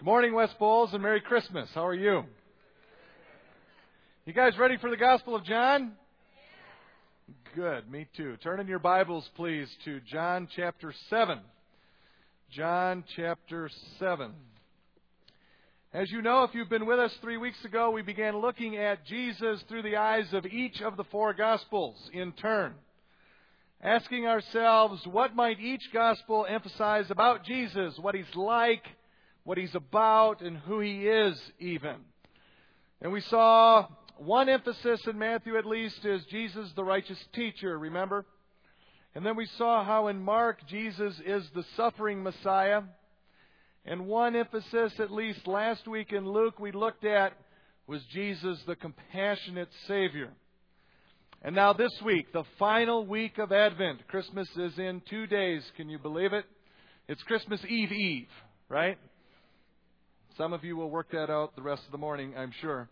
Good morning, West Bowles, and Merry Christmas. How are you? You guys ready for the Gospel of John? Good, me too. Turn in your Bibles, please, to John chapter 7. John chapter 7. As you know, if you've been with us three weeks ago, we began looking at Jesus through the eyes of each of the four Gospels in turn. Asking ourselves, what might each Gospel emphasize about Jesus, what he's like, what he's about, and who he is, even. And we saw one emphasis in Matthew, at least, is Jesus the righteous teacher, remember? And then we saw how in Mark, Jesus is the suffering Messiah. And one emphasis, at least last week in Luke, we looked at was Jesus the compassionate Savior. And now this week, the final week of Advent. Christmas is in two days. Can you believe it? It's Christmas Eve Eve, right? Some of you will work that out the rest of the morning, I'm sure.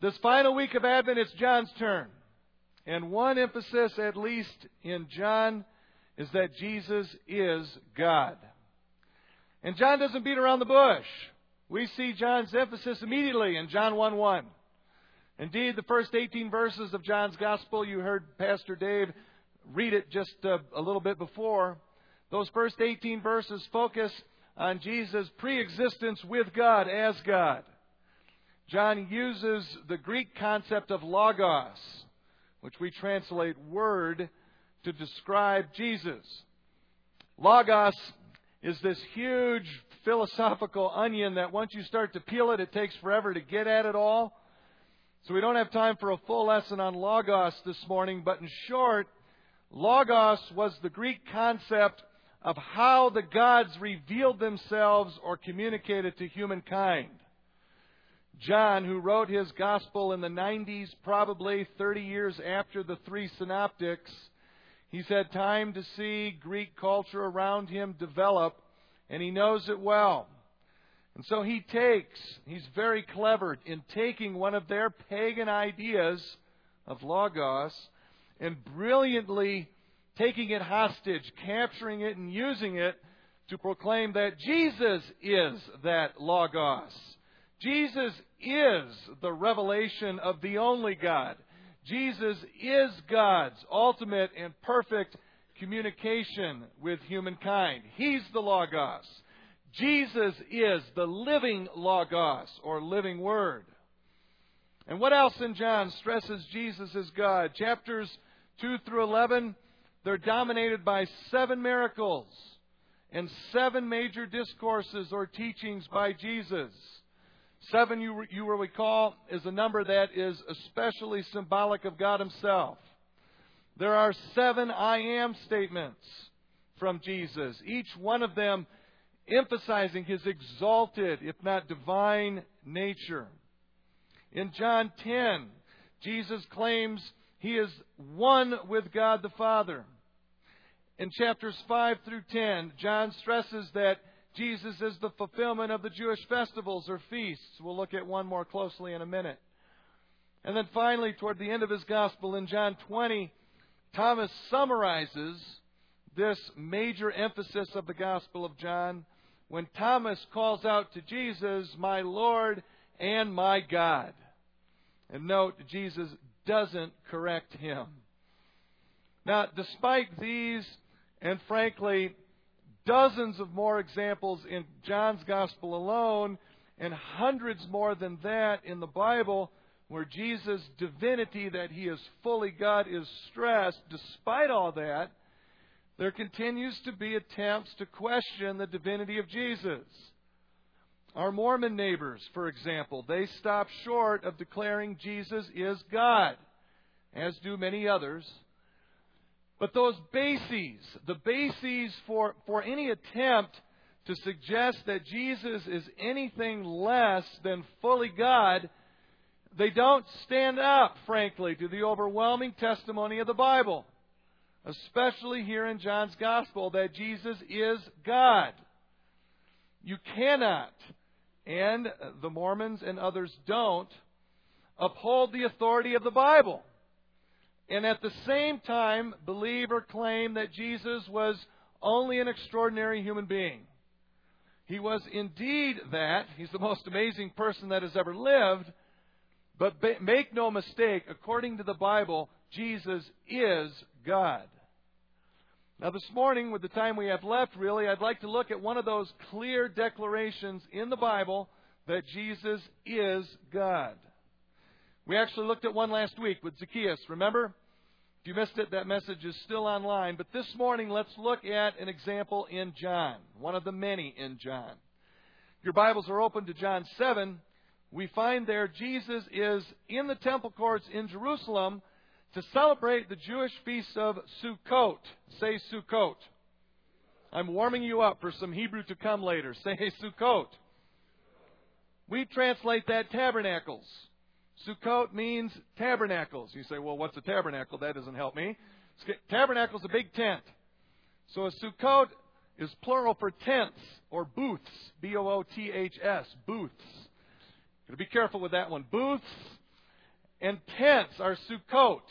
This final week of Advent, it's John's turn. And one emphasis, at least in John, is that Jesus is God. And John doesn't beat around the bush. We see John's emphasis immediately in John 1 1. Indeed, the first 18 verses of John's Gospel, you heard Pastor Dave read it just a, a little bit before. Those first 18 verses focus on Jesus' preexistence with God as God. John uses the Greek concept of logos, which we translate word, to describe Jesus. Logos is this huge philosophical onion that once you start to peel it, it takes forever to get at it all. So we don't have time for a full lesson on logos this morning, but in short, logos was the Greek concept of how the gods revealed themselves or communicated to humankind. John, who wrote his gospel in the 90s, probably 30 years after the three synoptics, he's had time to see Greek culture around him develop, and he knows it well. And so he takes, he's very clever in taking one of their pagan ideas of Logos and brilliantly taking it hostage, capturing it, and using it to proclaim that Jesus is that Logos. Jesus is the revelation of the only God. Jesus is God's ultimate and perfect communication with humankind. He's the Logos. Jesus is the living Logos, or living Word. And what else in John stresses Jesus as God? Chapters 2 through 11 they're dominated by seven miracles and seven major discourses or teachings by Jesus. Seven, you, you will recall, is a number that is especially symbolic of God Himself. There are seven I am statements from Jesus, each one of them emphasizing His exalted, if not divine, nature. In John 10, Jesus claims He is one with God the Father. In chapters 5 through 10, John stresses that Jesus is the fulfillment of the Jewish festivals or feasts. We'll look at one more closely in a minute. And then finally, toward the end of his gospel in John 20, Thomas summarizes this major emphasis of the gospel of John when Thomas calls out to Jesus, My Lord and my God. And note, Jesus doesn't correct him. Now, despite these and frankly, dozens of more examples in John's Gospel alone, and hundreds more than that in the Bible where Jesus' divinity, that he is fully God, is stressed. Despite all that, there continues to be attempts to question the divinity of Jesus. Our Mormon neighbors, for example, they stop short of declaring Jesus is God, as do many others. But those bases, the bases for, for any attempt to suggest that Jesus is anything less than fully God, they don't stand up, frankly, to the overwhelming testimony of the Bible, especially here in John's Gospel, that Jesus is God. You cannot, and the Mormons and others don't, uphold the authority of the Bible and at the same time believe or claim that Jesus was only an extraordinary human being. He was indeed that. He's the most amazing person that has ever lived. But make no mistake, according to the Bible, Jesus is God. Now, this morning, with the time we have left, really, I'd like to look at one of those clear declarations in the Bible that Jesus is God. We actually looked at one last week with Zacchaeus, remember? If you missed it, that message is still online. But this morning, let's look at an example in John, one of the many in John. Your Bibles are open to John 7. We find there Jesus is in the temple courts in Jerusalem to celebrate the Jewish feast of Sukkot. Say Sukkot. I'm warming you up for some Hebrew to come later. Say Sukkot. We translate that tabernacles. Sukkot means tabernacles. You say, well, what's a tabernacle? That doesn't help me. Tabernacle is a big tent. So a Sukkot is plural for tents or booths. B O O T H S. Booths. Gotta be careful with that one. Booths and tents are Sukkot.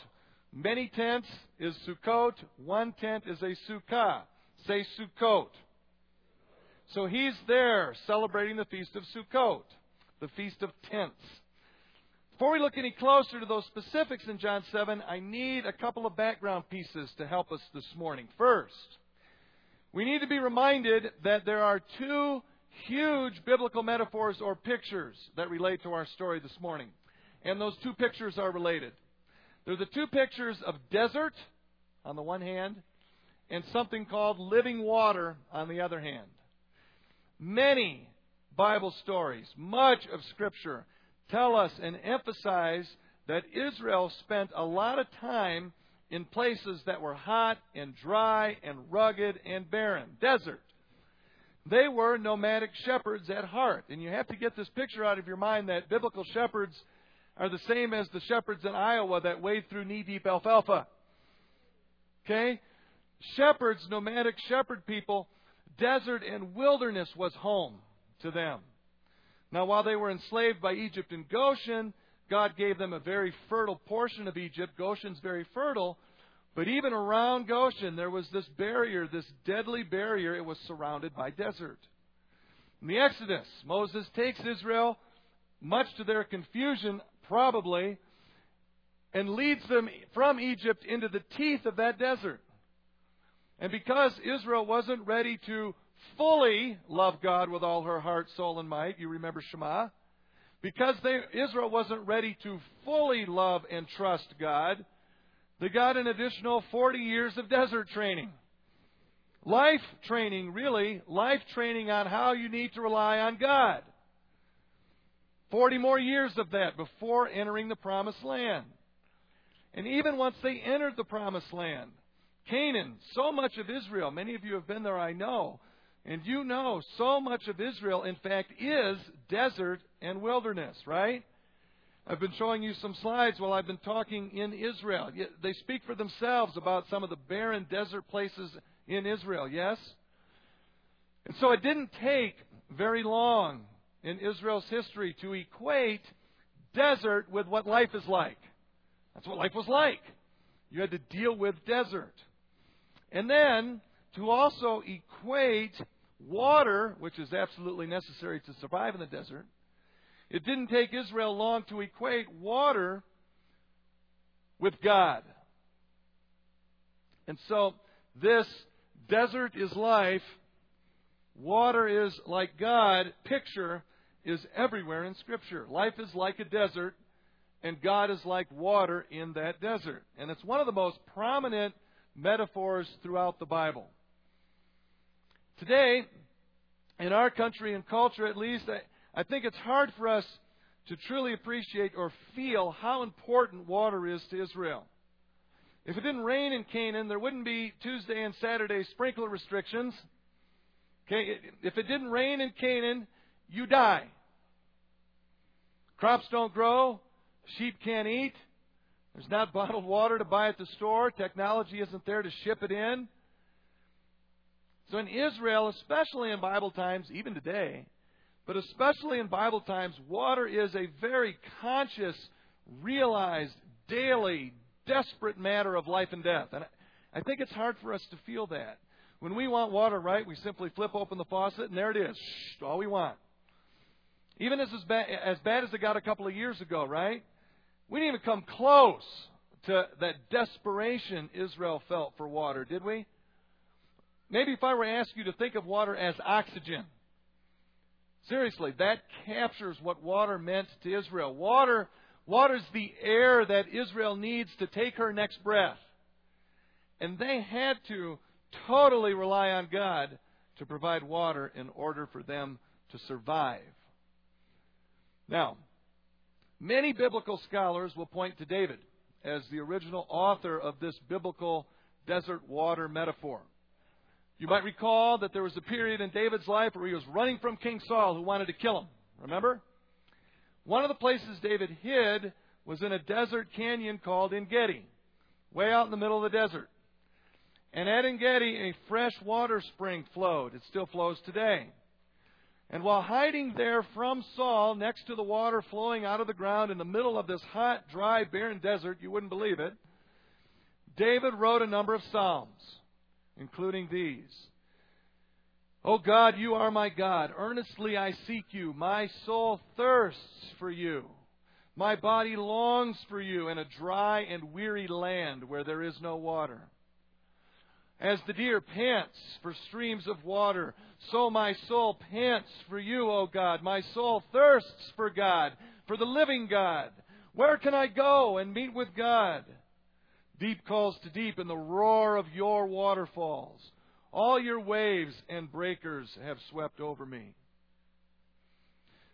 Many tents is Sukkot. One tent is a Sukkah. Say Sukkot. So he's there celebrating the Feast of Sukkot, the Feast of Tents. Before we look any closer to those specifics in John 7, I need a couple of background pieces to help us this morning. First, we need to be reminded that there are two huge biblical metaphors or pictures that relate to our story this morning. And those two pictures are related. They're the two pictures of desert on the one hand and something called living water on the other hand. Many Bible stories, much of Scripture, tell us and emphasize that Israel spent a lot of time in places that were hot and dry and rugged and barren, desert. They were nomadic shepherds at heart. And you have to get this picture out of your mind that biblical shepherds are the same as the shepherds in Iowa that wade through knee deep alfalfa. Okay? Shepherds, nomadic shepherd people, desert and wilderness was home to them. Now, while they were enslaved by Egypt and Goshen, God gave them a very fertile portion of Egypt. Goshen's very fertile. But even around Goshen, there was this barrier, this deadly barrier. It was surrounded by desert. In the Exodus, Moses takes Israel, much to their confusion, probably, and leads them from Egypt into the teeth of that desert. And because Israel wasn't ready to fully love God with all her heart, soul, and might. You remember Shema? Because they, Israel wasn't ready to fully love and trust God, they got an additional 40 years of desert training. Life training, really, life training on how you need to rely on God. 40 more years of that before entering the promised land. And even once they entered the promised land, Canaan, so much of Israel, many of you have been there, I know, and you know, so much of Israel, in fact, is desert and wilderness, right? I've been showing you some slides while I've been talking in Israel. They speak for themselves about some of the barren desert places in Israel, yes? And so it didn't take very long in Israel's history to equate desert with what life is like. That's what life was like. You had to deal with desert. And then to also equate water, which is absolutely necessary to survive in the desert. It didn't take Israel long to equate water with God. And so, this desert is life, water is like God picture is everywhere in Scripture. Life is like a desert, and God is like water in that desert. And it's one of the most prominent metaphors throughout the Bible. Today, in our country and culture at least, I, I think it's hard for us to truly appreciate or feel how important water is to Israel. If it didn't rain in Canaan, there wouldn't be Tuesday and Saturday sprinkler restrictions. Okay, if it didn't rain in Canaan, you die. Crops don't grow, sheep can't eat. There's not bottled water to buy at the store. Technology isn't there to ship it in. So in Israel, especially in Bible times, even today, but especially in Bible times, water is a very conscious, realized, daily, desperate matter of life and death. And I think it's hard for us to feel that. When we want water right, we simply flip open the faucet and there it is. Shh, all we want. Even as, bad, as bad as it got a couple of years ago, right? We didn't even come close to that desperation Israel felt for water, did we? Maybe if I were to ask you to think of water as oxygen. Seriously, that captures what water meant to Israel. Water, water is the air that Israel needs to take her next breath. And they had to totally rely on God to provide water in order for them to survive. Now, many biblical scholars will point to David as the original author of this biblical desert water metaphor. You might recall that there was a period in David's life where he was running from King Saul who wanted to kill him. Remember? One of the places David hid was in a desert canyon called En Gedi, way out in the middle of the desert. And at En Gedi, a fresh water spring flowed. It still flows today. And while hiding there from Saul, next to the water flowing out of the ground in the middle of this hot, dry, barren desert, you wouldn't believe it, David wrote a number of Psalms, including these. O God, you are my God. Earnestly I seek you. My soul thirsts for you. My body longs for you in a dry and weary land where there is no water. As the deer pants for streams of water, so my soul pants for you, O God. My soul thirsts for God, for the living God. Where can I go and meet with God? Deep calls to deep in the roar of your waterfalls. All your waves and breakers have swept over me.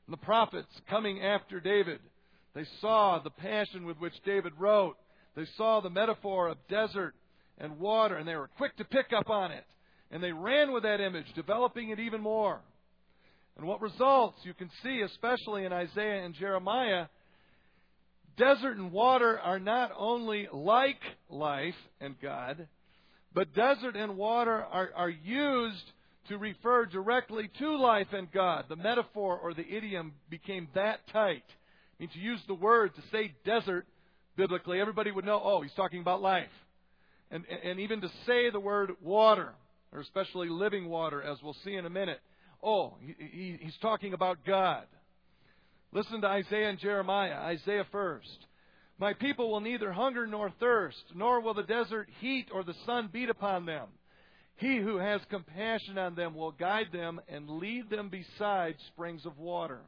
And the prophets coming after David, they saw the passion with which David wrote. They saw the metaphor of desert and water, and they were quick to pick up on it. And they ran with that image, developing it even more. And what results, you can see, especially in Isaiah and Jeremiah, desert and water are not only like life and God, but desert and water are, are used to refer directly to life and God. The metaphor or the idiom became that tight. I mean, to use the word, to say desert biblically, everybody would know, oh, he's talking about life and, and even to say the word water, or especially living water, as we'll see in a minute. Oh, he, he's talking about God. Listen to Isaiah and Jeremiah. Isaiah first. My people will neither hunger nor thirst, nor will the desert heat or the sun beat upon them. He who has compassion on them will guide them and lead them beside springs of water.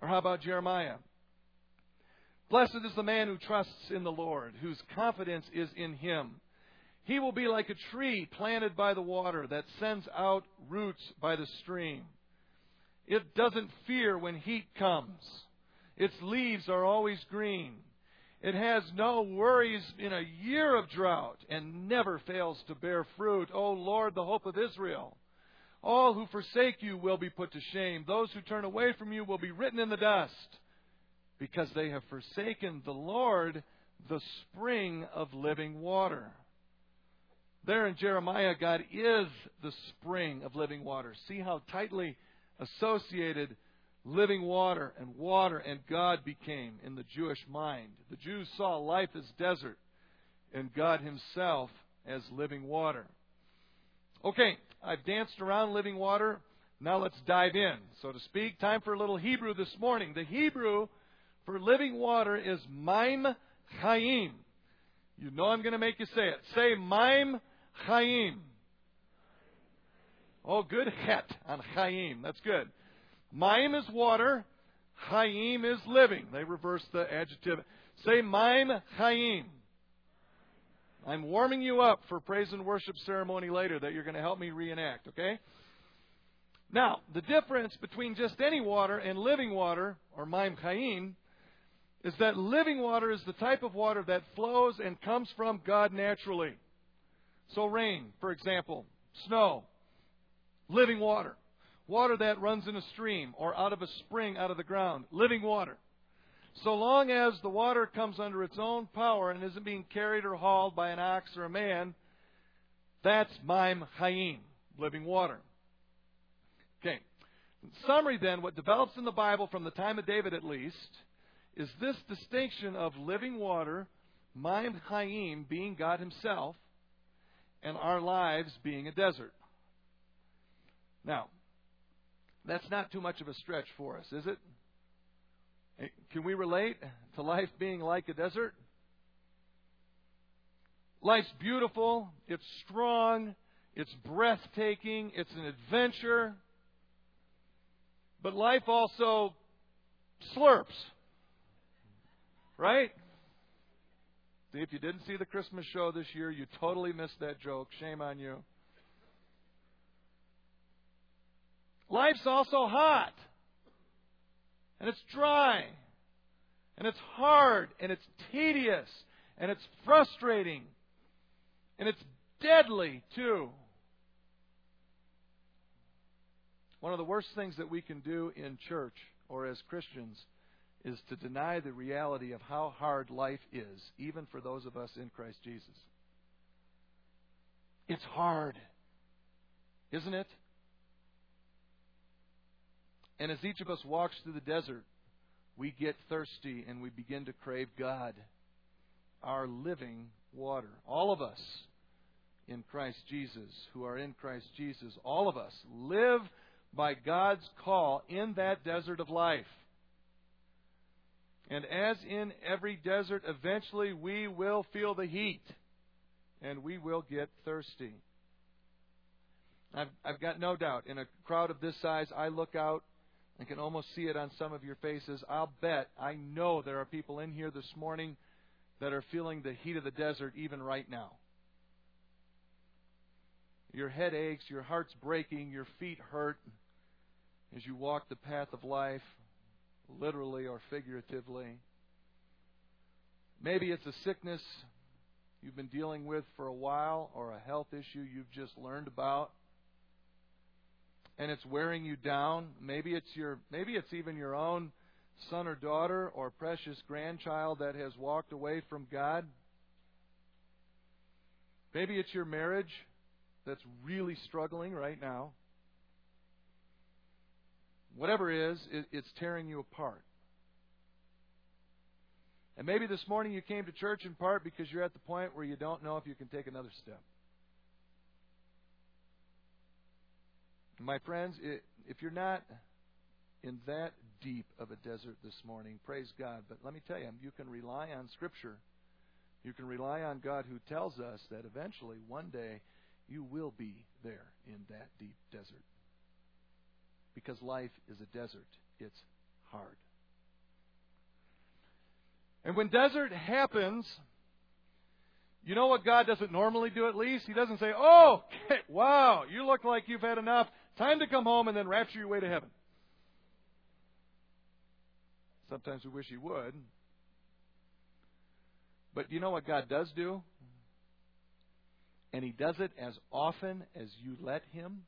Or how about Jeremiah? Blessed is the man who trusts in the Lord, whose confidence is in him. He will be like a tree planted by the water that sends out roots by the stream. It doesn't fear when heat comes. Its leaves are always green. It has no worries in a year of drought and never fails to bear fruit. O Lord, the hope of Israel. All who forsake you will be put to shame. Those who turn away from you will be written in the dust because they have forsaken the Lord, the spring of living water. There in Jeremiah, God is the spring of living water. See how tightly associated living water and water and God became in the Jewish mind. The Jews saw life as desert and God Himself as living water. Okay, I've danced around living water. Now let's dive in, so to speak. Time for a little Hebrew this morning. The Hebrew for living water is Maim Chaim. You know I'm going to make you say it. Say Maim Chaim. Oh, good het on Chaim. That's good. Maim is water. Chaim is living. They reverse the adjective. Say Maim Chaim. I'm warming you up for praise and worship ceremony later that you're going to help me reenact, okay? Now, the difference between just any water and living water, or Maim Chaim, is that living water is the type of water that flows and comes from God naturally. So, rain, for example, snow, living water, water that runs in a stream or out of a spring out of the ground, living water. So long as the water comes under its own power and isn't being carried or hauled by an ox or a man, that's Maim Chaim, living water. Okay. In summary, then, what develops in the Bible from the time of David at least is this distinction of living water, Maim Chaim, being God Himself, and our lives being a desert. Now, that's not too much of a stretch for us, is it? Eh, can we relate to life being like a desert? Life's beautiful, it's strong, it's breathtaking, it's an adventure. But life also slurps. Right? See, if you didn't see the Christmas show this year, you totally missed that joke. Shame on you. Life's also hot. And it's dry. And it's hard. And it's tedious. And it's frustrating. And it's deadly, too. One of the worst things that we can do in church or as Christians is to deny the reality of how hard life is, even for those of us in Christ Jesus. It's hard, isn't it? And as each of us walks through the desert, we get thirsty and we begin to crave God, our living water. All of us in Christ Jesus, who are in Christ Jesus, all of us live by God's call in that desert of life. And as in every desert, eventually we will feel the heat and we will get thirsty. I've, I've got no doubt in a crowd of this size, I look out and can almost see it on some of your faces. I'll bet, I know there are people in here this morning that are feeling the heat of the desert even right now. Your head aches, your heart's breaking, your feet hurt as you walk the path of life literally or figuratively. Maybe it's a sickness you've been dealing with for a while or a health issue you've just learned about and it's wearing you down. Maybe it's your maybe it's even your own son or daughter or precious grandchild that has walked away from God. Maybe it's your marriage that's really struggling right now. Whatever it is, it's tearing you apart. And maybe this morning you came to church in part because you're at the point where you don't know if you can take another step. My friends, if you're not in that deep of a desert this morning, praise God. But let me tell you, you can rely on Scripture. You can rely on God who tells us that eventually, one day, you will be there in that deep desert because life is a desert. It's hard. And when desert happens, you know what God doesn't normally do at least? He doesn't say, Oh, wow, you look like you've had enough. Time to come home and then rapture your way to heaven. Sometimes we wish He would. But do you know what God does do? And He does it as often as you let Him.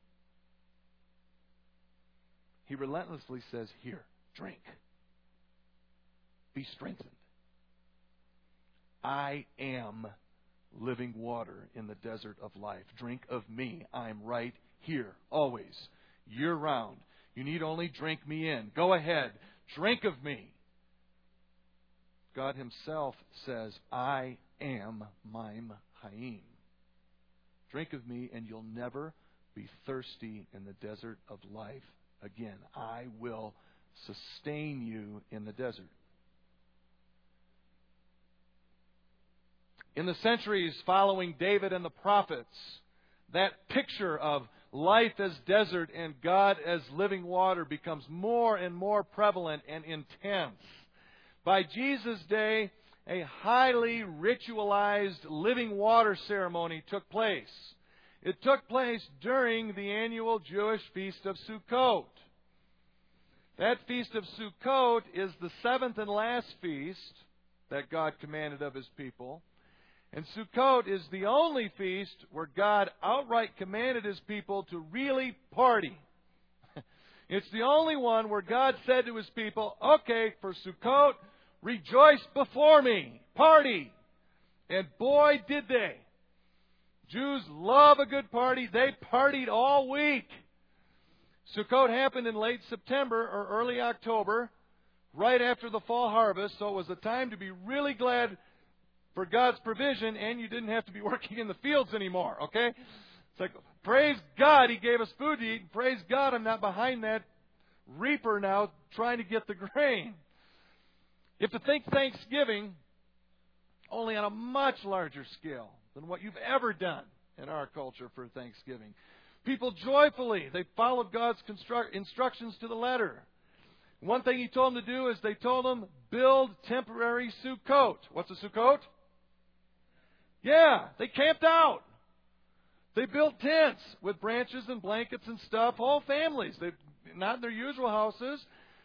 He relentlessly says, Here, drink. Be strengthened. I am living water in the desert of life. Drink of me. I'm right here, always, year round. You need only drink me in. Go ahead, drink of me. God Himself says, I am Maim Haim. Drink of me, and you'll never be thirsty in the desert of life again. I will sustain you in the desert. In the centuries following David and the prophets, that picture of life as desert and God as living water becomes more and more prevalent and intense. By Jesus' day, a highly ritualized living water ceremony took place. It took place during the annual Jewish feast of Sukkot. That feast of Sukkot is the seventh and last feast that God commanded of his people. And Sukkot is the only feast where God outright commanded his people to really party. it's the only one where God said to his people, okay, for Sukkot, rejoice before me, party. And boy, did they. Jews love a good party. They partied all week. Sukkot happened in late September or early October, right after the fall harvest, so it was a time to be really glad for God's provision, and you didn't have to be working in the fields anymore, okay? It's like, praise God, He gave us food to eat. Praise God, I'm not behind that reaper now trying to get the grain. You have to think Thanksgiving only on a much larger scale than what you've ever done in our culture for Thanksgiving. People joyfully, they followed God's instructions to the letter. One thing he told them to do is they told them, build temporary Sukkot. What's a Sukkot? Yeah, they camped out. They built tents with branches and blankets and stuff, whole families. They not in their usual houses.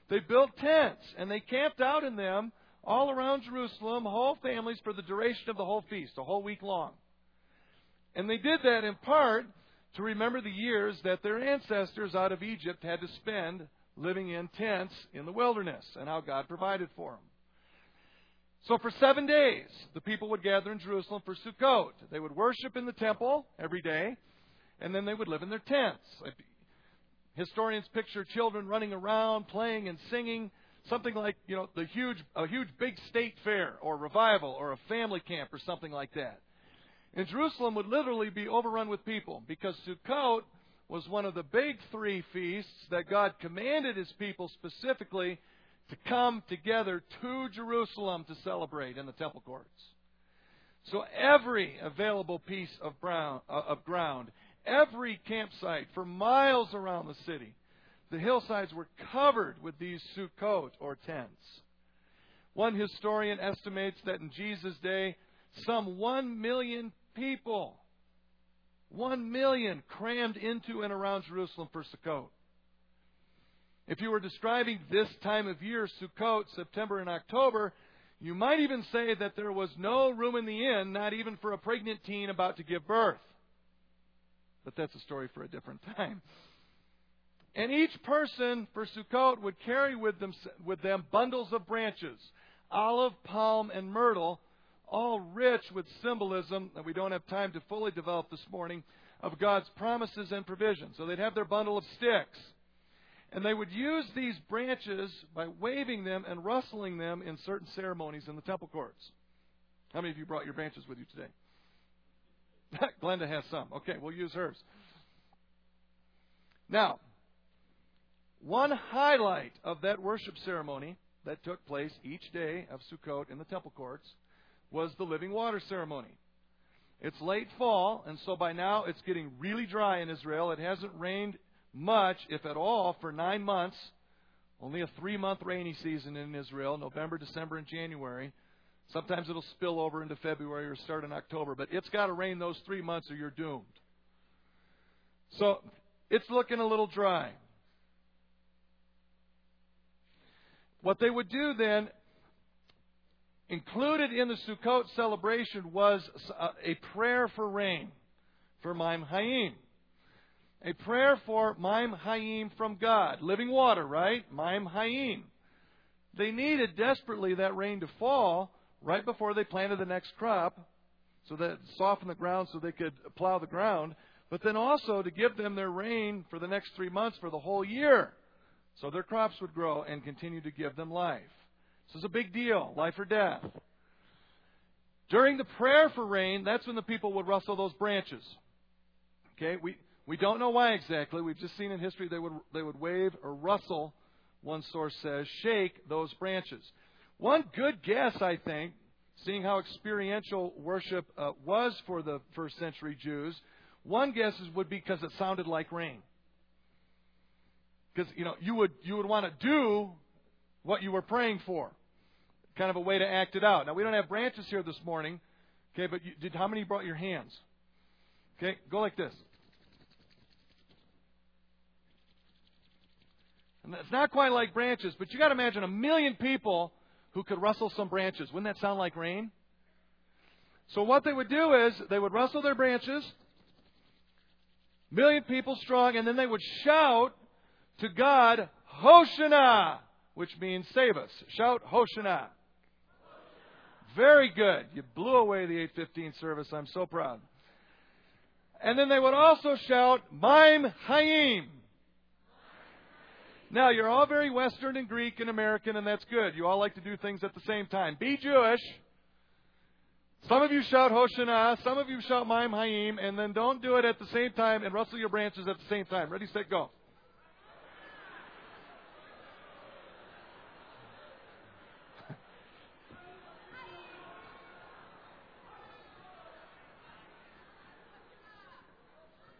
They built tents and they camped out in them all around Jerusalem, whole families for the duration of the whole feast, a whole week long. And they did that in part to remember the years that their ancestors out of Egypt had to spend living in tents in the wilderness and how God provided for them. So for seven days, the people would gather in Jerusalem for Sukkot. They would worship in the temple every day, and then they would live in their tents. Historians picture children running around, playing and singing, something like you know the huge, a huge big state fair or revival or a family camp or something like that. And Jerusalem would literally be overrun with people because Sukkot was one of the big three feasts that God commanded His people specifically to come together to Jerusalem to celebrate in the temple courts. So every available piece of, brown, uh, of ground, every campsite for miles around the city, the hillsides were covered with these sukkot or tents. One historian estimates that in Jesus' day, some one million people, one million crammed into and around Jerusalem for Sukkot. If you were describing this time of year, Sukkot, September and October, you might even say that there was no room in the inn, not even for a pregnant teen about to give birth. But that's a story for a different time. And each person for Sukkot would carry with them, with them bundles of branches, olive, palm, and myrtle, all rich with symbolism that we don't have time to fully develop this morning of God's promises and provision. So they'd have their bundle of sticks. And they would use these branches by waving them and rustling them in certain ceremonies in the temple courts. How many of you brought your branches with you today? Glenda has some. Okay, we'll use hers. Now, one highlight of that worship ceremony that took place each day of Sukkot in the temple courts was the living water ceremony. It's late fall, and so by now it's getting really dry in Israel. It hasn't rained much, if at all, for nine months. Only a three month rainy season in Israel November, December, and January. Sometimes it'll spill over into February or start in October, but it's got to rain those three months or you're doomed. So it's looking a little dry. What they would do then, included in the Sukkot celebration, was uh, a prayer for rain, for Maim Hayim. A prayer for Maim Hayim from God. Living water, right? Maim Hayim. They needed desperately that rain to fall right before they planted the next crop so that softened the ground so they could plow the ground, but then also to give them their rain for the next three months for the whole year so their crops would grow and continue to give them life. This is a big deal, life or death. During the prayer for rain, that's when the people would rustle those branches. Okay, we we don't know why exactly. We've just seen in history they would, they would wave or rustle, one source says, shake those branches. One good guess, I think, seeing how experiential worship uh, was for the first century Jews, one guess is, would be because it sounded like rain. Because you know you would you would want to do what you were praying for, kind of a way to act it out. Now we don't have branches here this morning, okay? But you, did how many brought your hands? Okay, go like this. It's not quite like branches, but you got to imagine a million people who could rustle some branches. Wouldn't that sound like rain? So what they would do is they would rustle their branches, million people strong, and then they would shout to God, Hoshana, which means save us. Shout Hoshana. Very good. You blew away the 815 service. I'm so proud. And then they would also shout, Maim Hayim, now, you're all very Western and Greek and American, and that's good. You all like to do things at the same time. Be Jewish. Some of you shout Hoshana, some of you shout Maim Haim, and then don't do it at the same time and rustle your branches at the same time. Ready, set, go.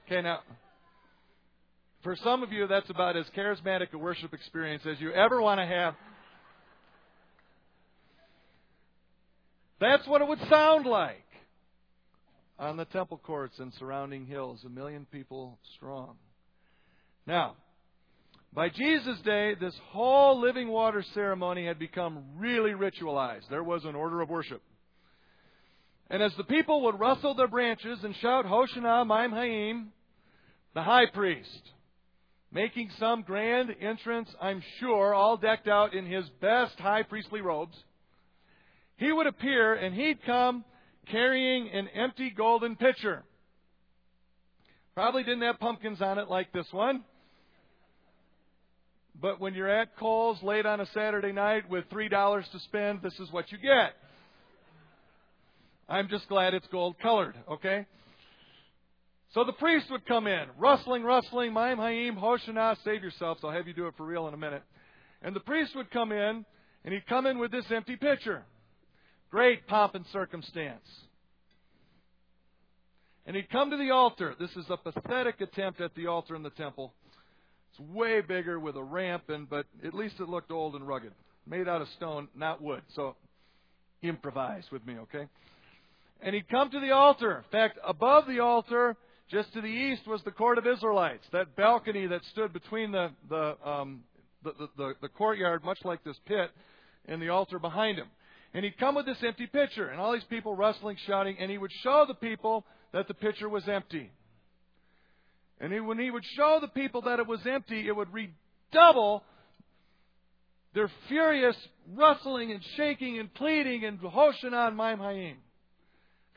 Okay, now, for some of you, that's about as charismatic a worship experience as you ever want to have. That's what it would sound like on the temple courts and surrounding hills, a million people strong. Now, by Jesus' day, this whole living water ceremony had become really ritualized. There was an order of worship. And as the people would rustle their branches and shout, Hoshana, Maim Haim, the high priest, making some grand entrance, I'm sure, all decked out in his best high priestly robes, he would appear and he'd come carrying an empty golden pitcher. Probably didn't have pumpkins on it like this one. But when you're at Kohl's late on a Saturday night with $3 to spend, this is what you get. I'm just glad it's gold colored, okay? So the priest would come in, rustling, rustling, Maim Haim, Hoshana, save yourselves, I'll have you do it for real in a minute. And the priest would come in, and he'd come in with this empty pitcher. Great pomp and circumstance. And he'd come to the altar. This is a pathetic attempt at the altar in the temple. It's way bigger with a ramp, and but at least it looked old and rugged. Made out of stone, not wood. So improvise with me, okay? And he'd come to the altar. In fact, above the altar, just to the east, was the court of Israelites, that balcony that stood between the the, um, the, the, the, courtyard, much like this pit, and the altar behind him. And he'd come with this empty pitcher, and all these people rustling, shouting, and he would show the people that the pitcher was empty. And he, when he would show the people that it was empty, it would redouble their furious rustling and shaking and pleading and Hoshanan Maim Hayim.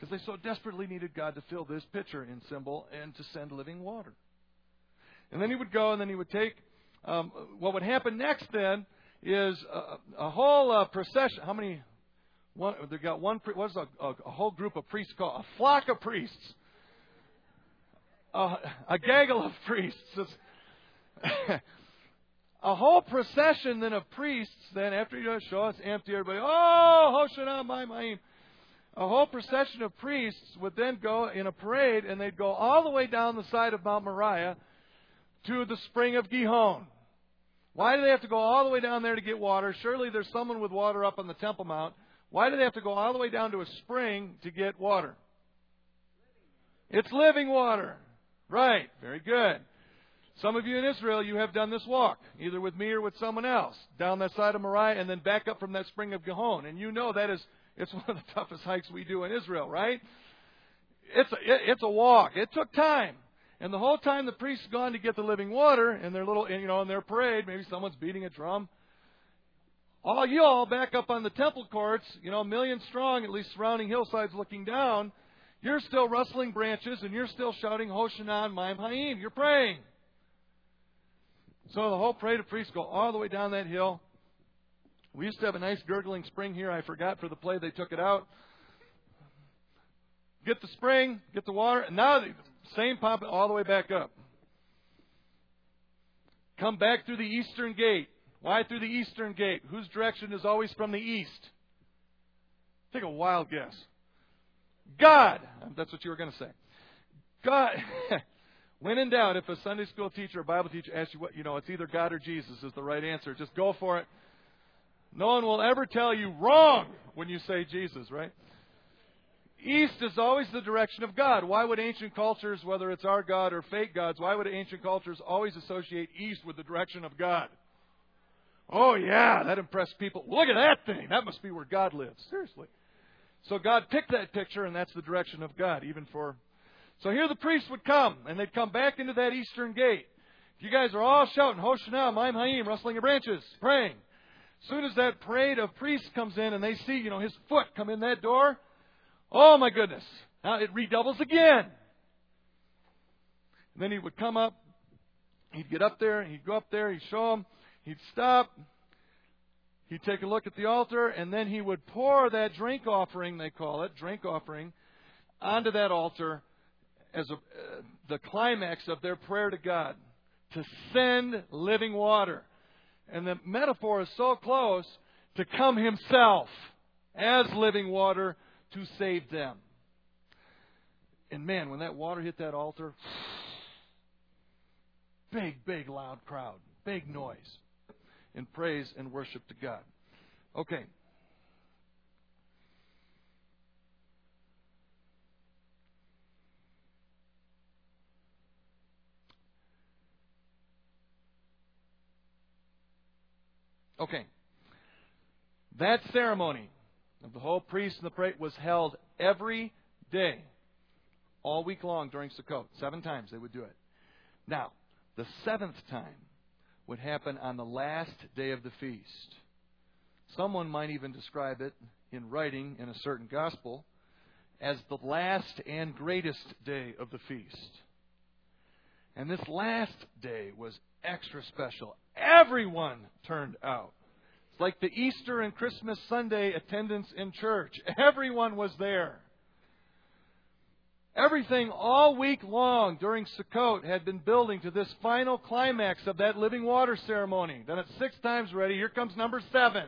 Because they so desperately needed God to fill this pitcher in symbol and to send living water. And then he would go, and then he would take. Um, what would happen next then is a, a whole uh, procession. How many one, they got one. What's a, a, a whole group of priests called? A flock of priests. A, a gaggle of priests. a whole procession then of priests. Then after you show us empty, everybody. Oh, Hoshana, my Maim. A whole procession of priests would then go in a parade, and they'd go all the way down the side of Mount Moriah to the spring of Gihon. Why do they have to go all the way down there to get water? Surely there's someone with water up on the Temple Mount. Why do they have to go all the way down to a spring to get water? It's living water. Right. Very good. Some of you in Israel, you have done this walk, either with me or with someone else, down that side of Moriah and then back up from that spring of Gihon. And you know that is, it's one of the toughest hikes we do in Israel, right? It's a, it's a walk. It took time. And the whole time the priest's gone to get the living water in their little, you know, in their parade, maybe someone's beating a drum all you all back up on the temple courts, you know, a million strong, at least surrounding hillsides looking down, you're still rustling branches and you're still shouting Hoshanan Maim Haim. You're praying. So the whole parade of priests go all the way down that hill. We used to have a nice gurgling spring here. I forgot for the play they took it out. Get the spring, get the water, and now the same pump all the way back up. Come back through the eastern gate. Why through the eastern gate? Whose direction is always from the east? Take a wild guess. God. That's what you were going to say. God. when in doubt, if a Sunday school teacher or Bible teacher asks you what, you know, it's either God or Jesus is the right answer. Just go for it. No one will ever tell you wrong when you say Jesus, right? East is always the direction of God. Why would ancient cultures, whether it's our God or fake gods, why would ancient cultures always associate east with the direction of God? Oh, yeah, that impressed people. Look at that thing. That must be where God lives. Seriously. So God picked that picture, and that's the direction of God, even for. So here the priests would come, and they'd come back into that eastern gate. You guys are all shouting, Hoshana, Maim Haim, rustling your branches, praying. Soon as that parade of priests comes in and they see, you know, his foot come in that door, oh my goodness. Now it redoubles again. And then he would come up, he'd get up there, he'd go up there, he'd show them, He'd stop. He'd take a look at the altar, and then he would pour that drink offering, they call it, drink offering, onto that altar as a, uh, the climax of their prayer to God to send living water. And the metaphor is so close to come himself as living water to save them. And man, when that water hit that altar, big, big, loud crowd, big noise in praise and worship to God. Okay. Okay. That ceremony of the whole priest and the priests was held every day, all week long during Sukkot. Seven times they would do it. Now, the seventh time would happen on the last day of the feast. Someone might even describe it in writing in a certain gospel as the last and greatest day of the feast. And this last day was extra special. Everyone turned out. It's like the Easter and Christmas Sunday attendance in church. Everyone was there. Everything all week long during Sukkot had been building to this final climax of that living water ceremony. Then it six times ready, Here comes number seven.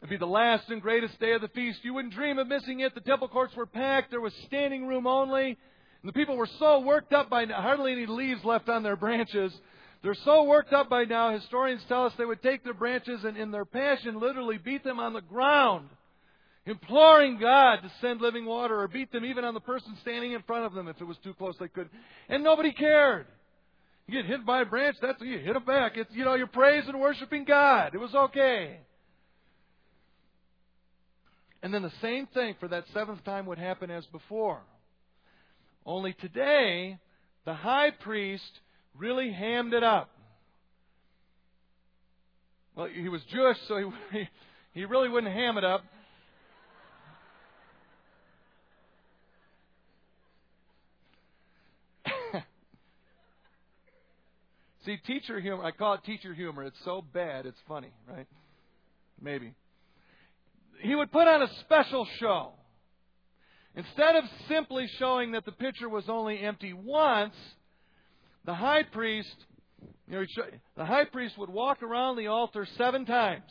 It'd be the last and greatest day of the feast. You wouldn't dream of missing it. The temple courts were packed. There was standing room only. And the people were so worked up by now, hardly any leaves left on their branches. They're so worked up by now, historians tell us they would take their branches and in their passion literally beat them on the ground imploring God to send living water or beat them even on the person standing in front of them if it was too close they could. And nobody cared. You get hit by a branch, that's you hit them back. It's you know, you're praising and worshiping God. It was okay. And then the same thing for that seventh time would happen as before. Only today, the high priest really hammed it up. Well, he was Jewish, so he, he really wouldn't ham it up. See, teacher humor, I call it teacher humor. It's so bad, it's funny, right? Maybe. He would put on a special show. Instead of simply showing that the pitcher was only empty once, the high priest, you know, the high priest would walk around the altar seven times.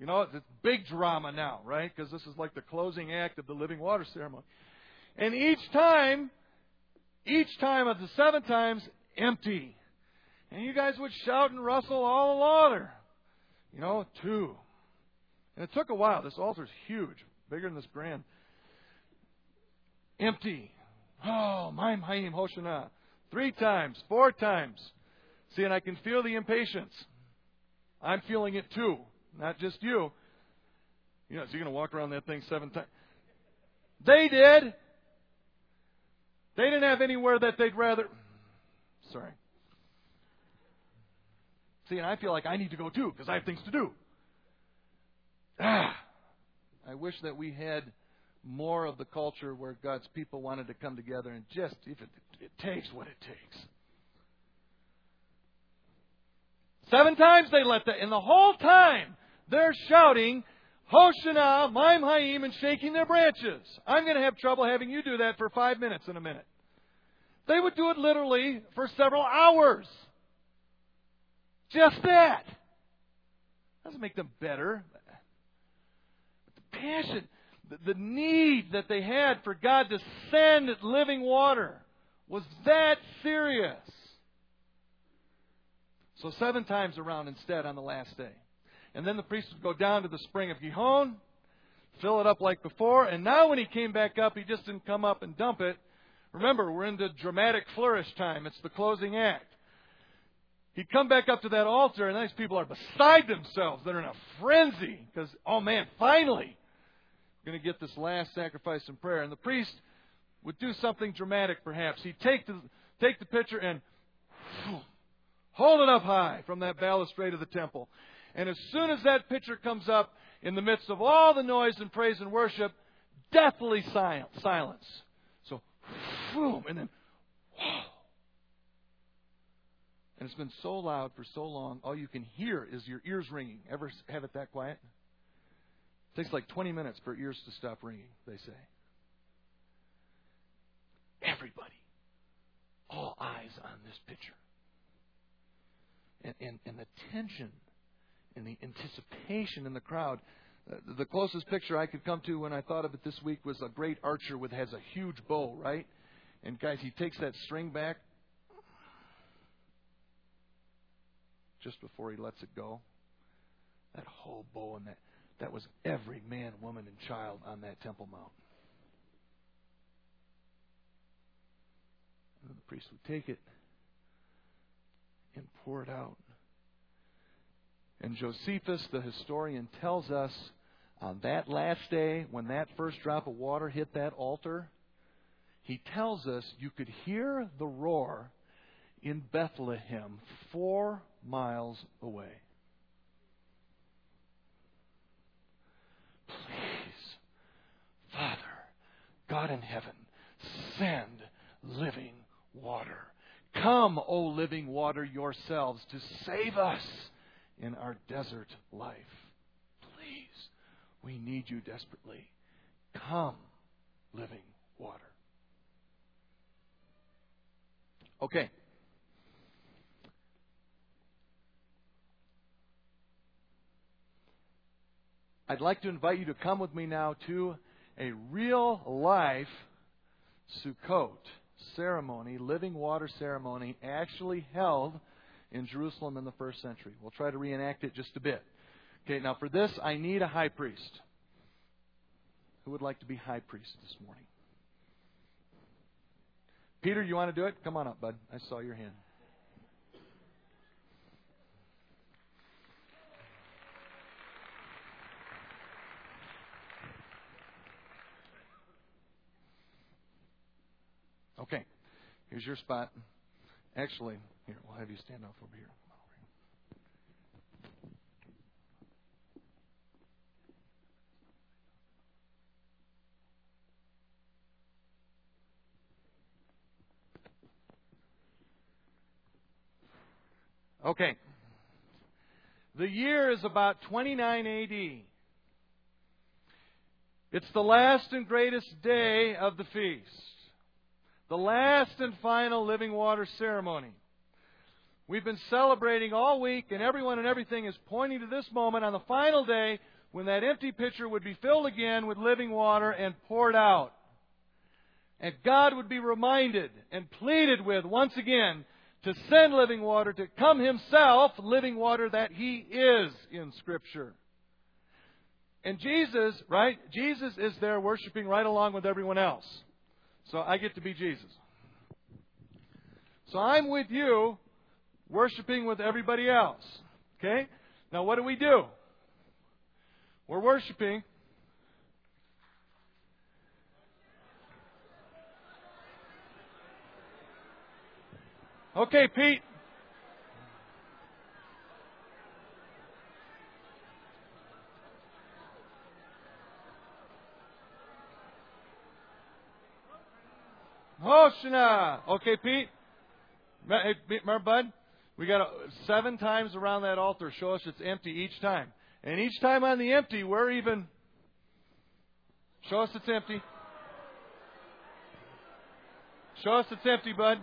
You know, it's big drama now, right? Because this is like the closing act of the living water ceremony. And each time, each time of the seven times, empty. And you guys would shout and rustle all the water. You know, two. And it took a while. This altar's huge, bigger than this grand. Empty. Oh, Maim Haim Hoshana. Three times, four times. See, and I can feel the impatience. I'm feeling it too, not just you. You know, so you're going to walk around that thing seven times. They did. They didn't have anywhere that they'd rather. Sorry. See, and I feel like I need to go too because I have things to do. Ah, I wish that we had more of the culture where God's people wanted to come together and just, if it, it takes what it takes. Seven times they let that, and the whole time they're shouting, Hoshana, Maim Haim, and shaking their branches. I'm going to have trouble having you do that for five minutes in a minute. They would do it literally for several hours. Just that. Doesn't make them better. But the passion, the, need that they had for God to send living water was that serious. So seven times around instead on the last day. And then the priest would go down to the spring of Gihon, fill it up like before, and now when he came back up, he just didn't come up and dump it. Remember, we're into dramatic flourish time. It's the closing act. He'd come back up to that altar, and these people are beside themselves. They're in a frenzy because, oh man, finally, going to get this last sacrifice and prayer. And the priest would do something dramatic, perhaps. He'd take the, take the pitcher and hold it up high from that balustrade of the temple. And as soon as that pitcher comes up, in the midst of all the noise and praise and worship, deathly silence. So, boom, and then, whoa. And it's been so loud for so long, all you can hear is your ears ringing. Ever have it that quiet? Takes like 20 minutes for ears to stop ringing, they say. Everybody, all eyes on this picture. And, and, and the tension and the anticipation in the crowd. Uh, the closest picture I could come to when I thought of it this week was a great archer with has a huge bow, right? And guys, he takes that string back just before he lets it go. That whole bow and that that was every man, woman, and child on that Temple Mount. And the priest would take it and pour it out. And Josephus, the historian, tells us on that last day, when that first drop of water hit that altar, he tells us you could hear the roar in Bethlehem four miles away. Please, Father, God in heaven, send living water. Come, O living water, yourselves to save us in our desert life. Please, we need you desperately. Come, living water. Okay. I'd like to invite you to come with me now to a real life Sukkot ceremony, living water ceremony, actually held in Jerusalem in the first century. We'll try to reenact it just a bit. Okay, now for this, I need a high priest. Who would like to be high priest this morning? Peter, you want to do it? Come on up, bud. I saw your hand. Okay, here's your spot. Actually, here, we'll have you stand off over here. Okay. The year is about 29 AD. It's the last and greatest day of the feast the last and final living water ceremony. We've been celebrating all week, and everyone and everything is pointing to this moment on the final day when that empty pitcher would be filled again with living water and poured out. And God would be reminded and pleaded with once again to send living water, to come Himself, living water that He is in Scripture. And Jesus, right? Jesus is there worshiping right along with everyone else. So I get to be Jesus. So I'm with you, worshiping with everybody else. Okay? Now, what do we do? We're worshiping. Okay, Pete. Hoshana. Okay, Pete. Hey, remember, Bud? We got seven times around that altar. Show us it's empty each time. And each time on the empty, we're even. Show us it's empty. Show us it's empty, Bud.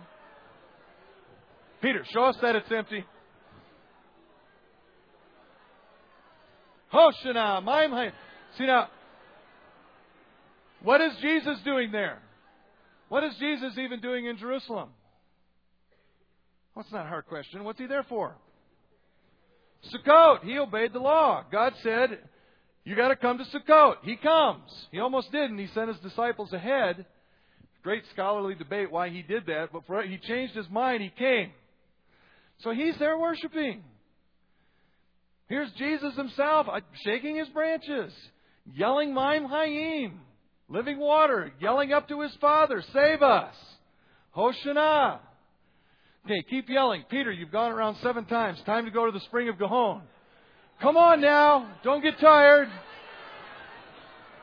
Peter, show us that it's empty. Hoshana, Maim See now, what is Jesus doing there? What is Jesus even doing in Jerusalem? Well, it's not a hard question. What's he there for? Sukkot. He obeyed the law. God said, You got to come to Sukkot. He comes. He almost didn't. He sent his disciples ahead. Great scholarly debate why he did that, but for, he changed his mind. He came. So he's there worshiping. Here's Jesus himself uh, shaking his branches, yelling, Maim Hayim living water, yelling up to his father, Save us! Hoshana! Okay, keep yelling. Peter, you've gone around seven times. Time to go to the spring of Gihon. Come on now. Don't get tired.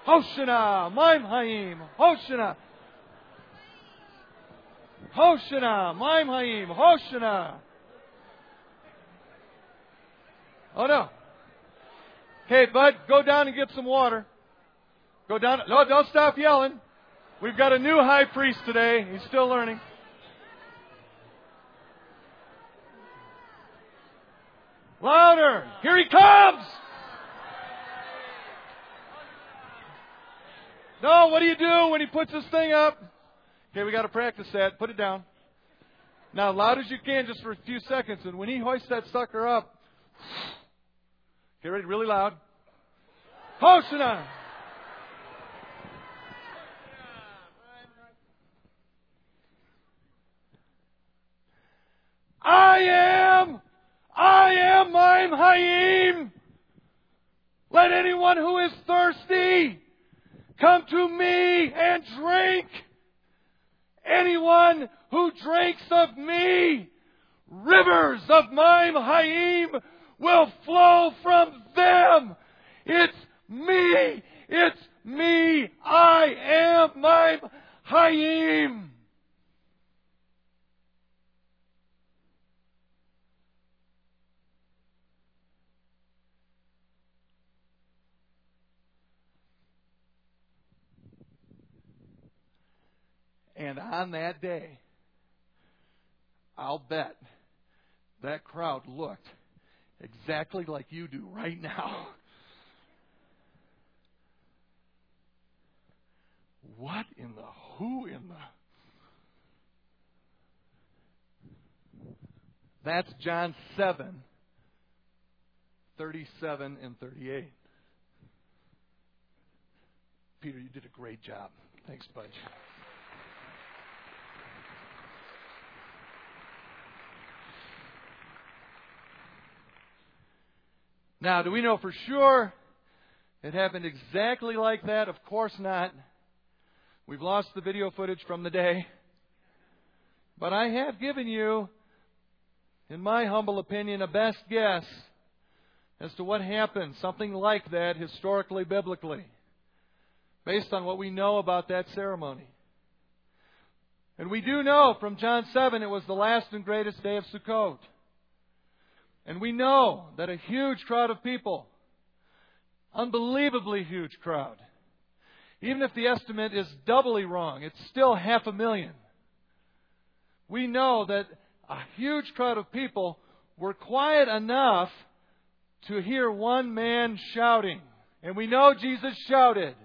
Hoshana! Maim Haim! Hoshana! Hoshana! Maim Haim! Hoshana! Oh no. Hey, bud, go down and get some water. Go down. No, don't stop yelling. We've got a new high priest today. He's still learning. Louder! Here he comes! No, what do you do when he puts this thing up? Okay, we got to practice that. Put it down. Now, loud as you can, just for a few seconds. And when he hoists that sucker up, get ready, really loud. Hosanna! I am, I am Maim Hayim. Let anyone who is thirsty come to me and drink. Anyone who drinks of me, rivers of Maim Hayim will flow from them. It's me. It's me. I am Maim Hayim. And on that day, I'll bet that crowd looked exactly like you do right now. What in the who in the That's John 7 37 and 38. Peter, you did a great job. Thanks, Budge. Now, do we know for sure it happened exactly like that? Of course not. We've lost the video footage from the day. But I have given you, in my humble opinion, a best guess as to what happened, something like that historically, biblically, based on what we know about that ceremony. And we do know from John 7 it was the last and greatest day of Sukkot. And we know that a huge crowd of people, unbelievably huge crowd, even if the estimate is doubly wrong, it's still half a million. We know that a huge crowd of people were quiet enough to hear one man shouting. And we know Jesus shouted.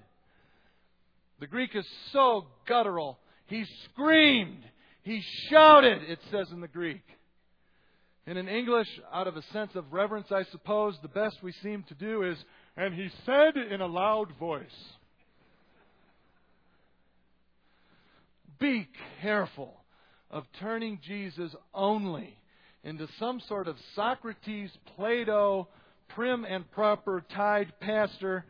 The Greek is so guttural. He screamed. He shouted, it says in the Greek. And in English, out of a sense of reverence, I suppose, the best we seem to do is, and he said in a loud voice. Be careful of turning Jesus only into some sort of Socrates, Plato, prim and proper tied pastor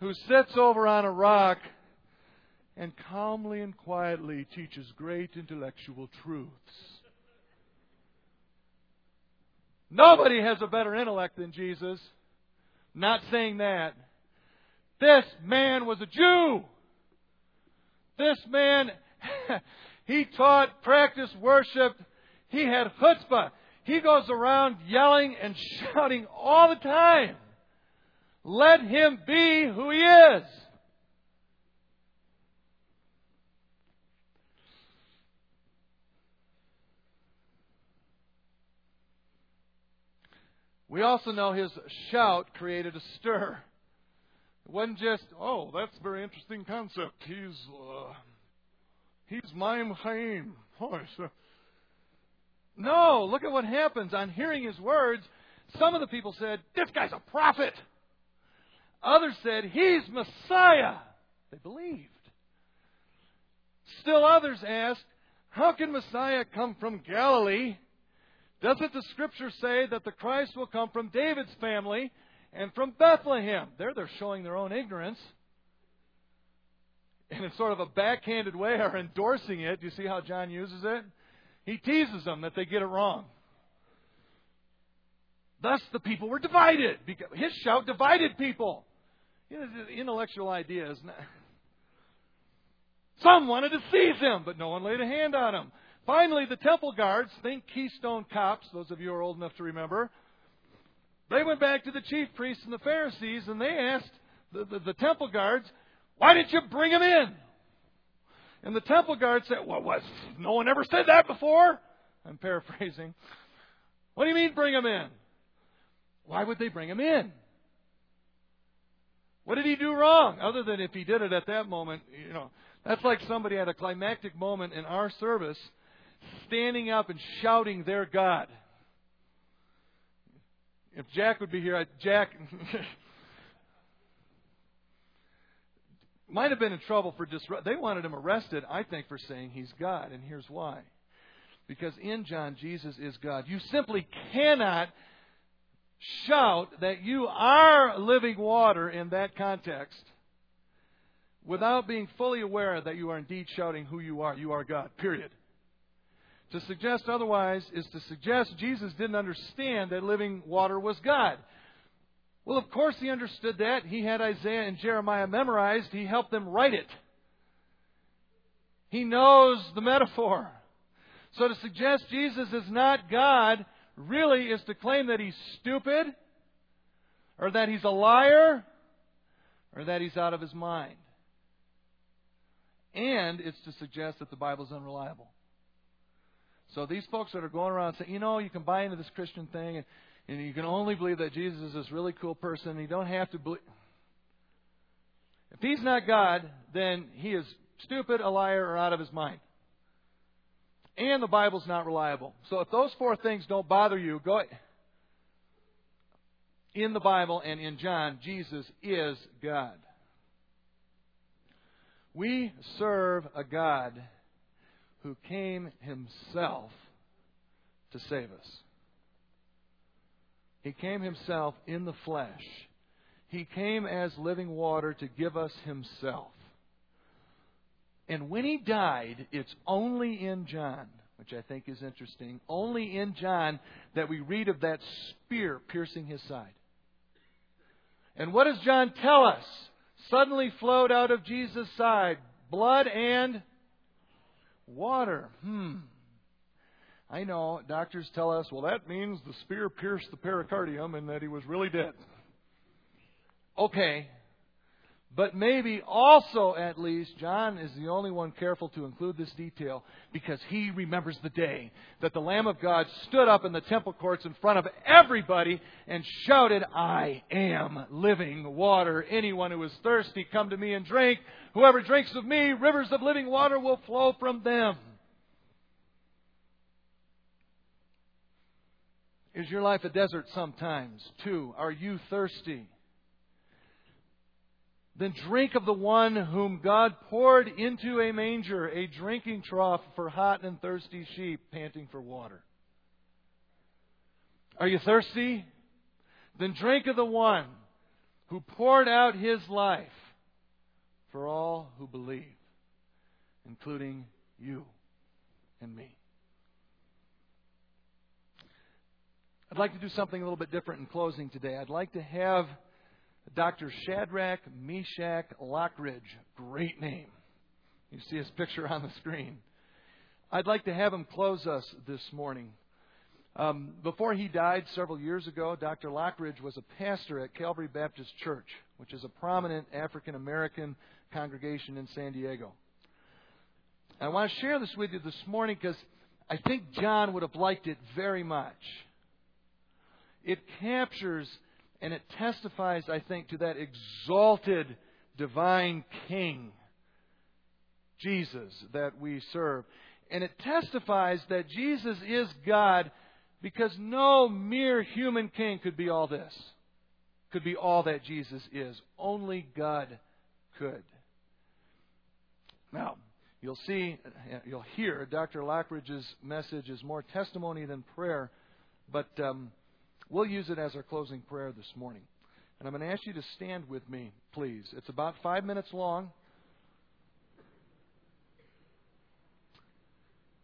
who sits over on a rock and calmly and quietly teaches great intellectual truths. Nobody has a better intellect than Jesus. Not saying that. This man was a Jew. This man, he taught, practiced, worshiped. He had chutzpah. He goes around yelling and shouting all the time. Let him be who he is. We also know his shout created a stir. It wasn't just, oh, that's a very interesting concept. He's, uh, he's Maim Chaim. No, look at what happens. On hearing his words, some of the people said, this guy's a prophet. Others said, he's Messiah. They believed. Still others asked, how can Messiah come from Galilee? Doesn't the scripture say that the Christ will come from David's family and from Bethlehem? There they're showing their own ignorance. And in sort of a backhanded way are endorsing it. Do you see how John uses it? He teases them that they get it wrong. Thus the people were divided. His shout divided people. The intellectual idea is not... Some wanted to seize him, but no one laid a hand on him. Finally, the temple guards, think Keystone Cops, those of you who are old enough to remember, They went back to the chief priests and the Pharisees and they asked the, the, the temple guards, Why didn't you bring him in? And the temple guards said, what? No one ever said that before. I'm paraphrasing. What do you mean bring him in? Why would they bring him in? What did he do wrong? Other than if he did it at that moment, you know, that's like somebody at a climactic moment in our service standing up and shouting their God. If Jack would be here, I'd, Jack might have been in trouble for disrupt. They wanted him arrested, I think, for saying he's God, and here's why. Because in John, Jesus is God. You simply cannot shout that you are living water in that context without being fully aware that you are indeed shouting who you are. You are God, period. To suggest otherwise is to suggest Jesus didn't understand that living water was God. Well, of course he understood that. He had Isaiah and Jeremiah memorized. He helped them write it. He knows the metaphor. So to suggest Jesus is not God really is to claim that he's stupid, or that he's a liar, or that he's out of his mind. And it's to suggest that the Bible is unreliable. So these folks that are going around saying, you know, you can buy into this Christian thing, and, and you can only believe that Jesus is this really cool person, and you don't have to believe. If he's not God, then he is stupid, a liar, or out of his mind and the Bible's not reliable. So if those four things don't bother you, go in the Bible and in John, Jesus is God. We serve a God who came himself to save us. He came himself in the flesh. He came as living water to give us himself. And when he died, it's only in John, which I think is interesting, only in John that we read of that spear piercing his side. And what does John tell us? Suddenly flowed out of Jesus' side blood and water. Hmm. I know doctors tell us, well, that means the spear pierced the pericardium and that he was really dead. Okay, but maybe also, at least, John is the only one careful to include this detail because he remembers the day that the Lamb of God stood up in the temple courts in front of everybody and shouted, I am living water. Anyone who is thirsty, come to me and drink. Whoever drinks of me, rivers of living water will flow from them. Is your life a desert sometimes, too? Are you thirsty? Then drink of the one whom God poured into a manger, a drinking trough for hot and thirsty sheep panting for water. Are you thirsty? Then drink of the one who poured out his life for all who believe, including you and me. I'd like to do something a little bit different in closing today. I'd like to have Dr. Shadrach Meshach Lockridge. Great name. You see his picture on the screen. I'd like to have him close us this morning. Um, before he died several years ago, Dr. Lockridge was a pastor at Calvary Baptist Church, which is a prominent African American congregation in San Diego. I want to share this with you this morning because I think John would have liked it very much. It captures and it testifies, I think, to that exalted divine King, Jesus, that we serve. And it testifies that Jesus is God because no mere human king could be all this, could be all that Jesus is. Only God could. Now, you'll see, you'll hear Dr. Lockridge's message is more testimony than prayer, but um, We'll use it as our closing prayer this morning. And I'm going to ask you to stand with me, please. It's about five minutes long.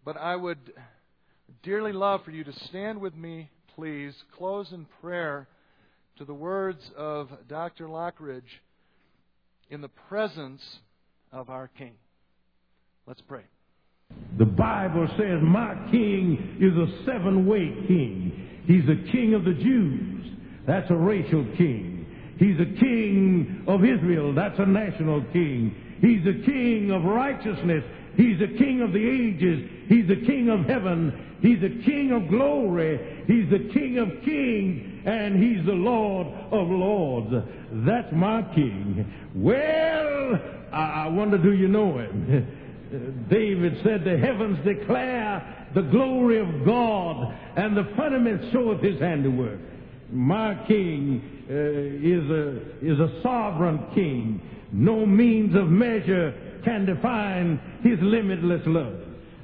But I would dearly love for you to stand with me, please. Close in prayer to the words of Dr. Lockridge in the presence of our King. Let's pray. The Bible says, My king is a seven way king. He's the king of the Jews. That's a racial king. He's a king of Israel. That's a national king. He's a king of righteousness. He's a king of the ages. He's the king of heaven. He's the king of glory. He's the king of kings. And he's the Lord of lords. That's my king. Well, I wonder, do you know him? David said, The heavens declare the glory of God, and the firmament showeth his handiwork. My king uh, is, a, is a sovereign king. No means of measure can define his limitless love.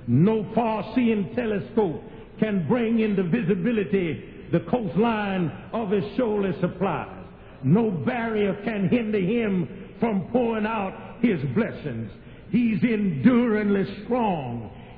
No far-seeing telescope can bring into visibility the coastline of his shoaly supplies. No barrier can hinder him from pouring out his blessings. He's enduringly strong.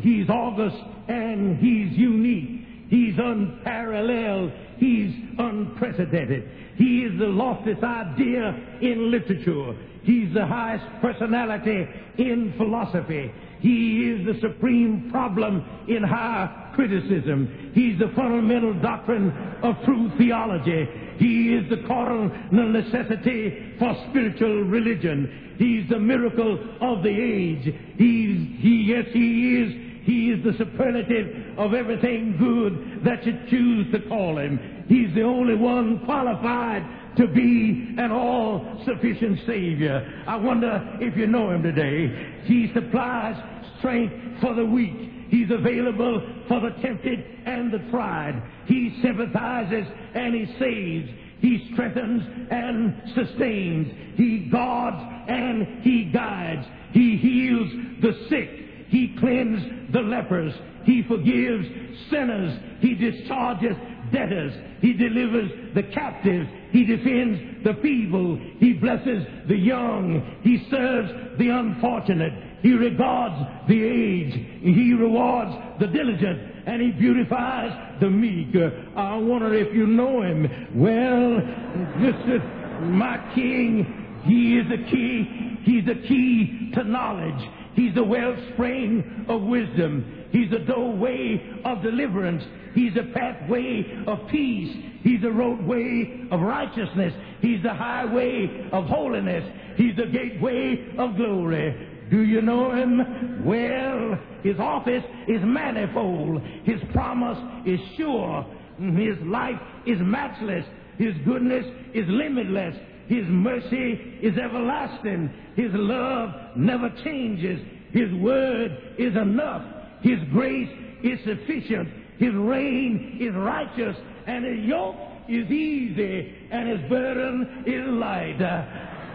He's august and he's unique. He's unparalleled. He's unprecedented. He is the loftiest idea in literature. He's the highest personality in philosophy. He is the supreme problem in high criticism. He's the fundamental doctrine of true theology. He is the cardinal necessity for spiritual religion. He's the miracle of the age. He's, he, yes, he is he is the superlative of everything good that you choose to call him. He's the only one qualified to be an all-sufficient Savior. I wonder if you know him today. He supplies strength for the weak. He's available for the tempted and the tried. He sympathizes and he saves. He strengthens and sustains. He guards and he guides. He heals the sick. He cleanses the lepers. He forgives sinners. He discharges debtors. He delivers the captives. He defends the feeble. He blesses the young. He serves the unfortunate. He regards the aged. He rewards the diligent. And he beautifies the meek. I wonder if you know him. Well, listen, my king, he is the key. He's the key to knowledge. He's the wellspring of wisdom. He's the doorway of deliverance. He's the pathway of peace. He's the roadway of righteousness. He's the highway of holiness. He's the gateway of glory. Do you know him? Well, his office is manifold. His promise is sure. His life is matchless. His goodness is limitless. His mercy is everlasting. His love never changes. His word is enough. His grace is sufficient. His reign is righteous. And his yoke is easy. And his burden is light. Uh,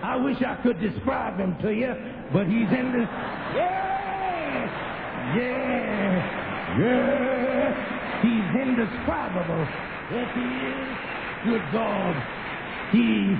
I wish I could describe him to you, but he's in this. Yeah! Yeah! Yeah! He's indescribable. Yes, he is. Good God. He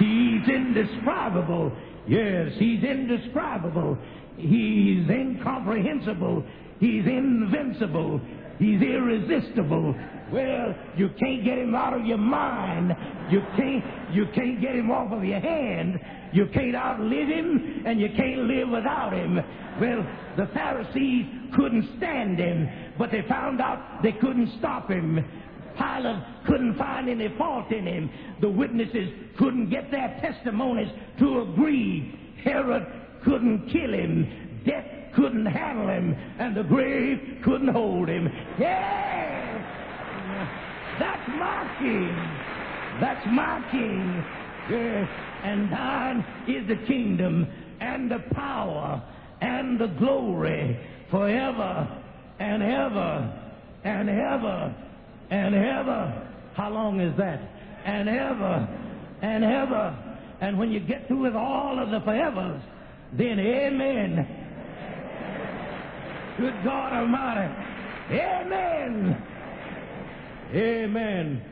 He's indescribable. Yes, he's indescribable. He's incomprehensible. He's invincible. He's irresistible. Well, you can't get him out of your mind. You can't, you can't get him off of your hand. You can't outlive him, and you can't live without him. Well, the Pharisees couldn't stand him, but they found out they couldn't stop him. Pilate couldn't find any fault in him. The witnesses couldn't get their testimonies to agree. Herod couldn't kill him. Death couldn't handle him. And the grave couldn't hold him. Yeah! That's my king. That's my king. Yes. And thine is the kingdom and the power and the glory forever and ever and ever and ever. How long is that? And ever and ever. And when you get through with all of the forevers, then amen. Good God Almighty. Amen. Amen.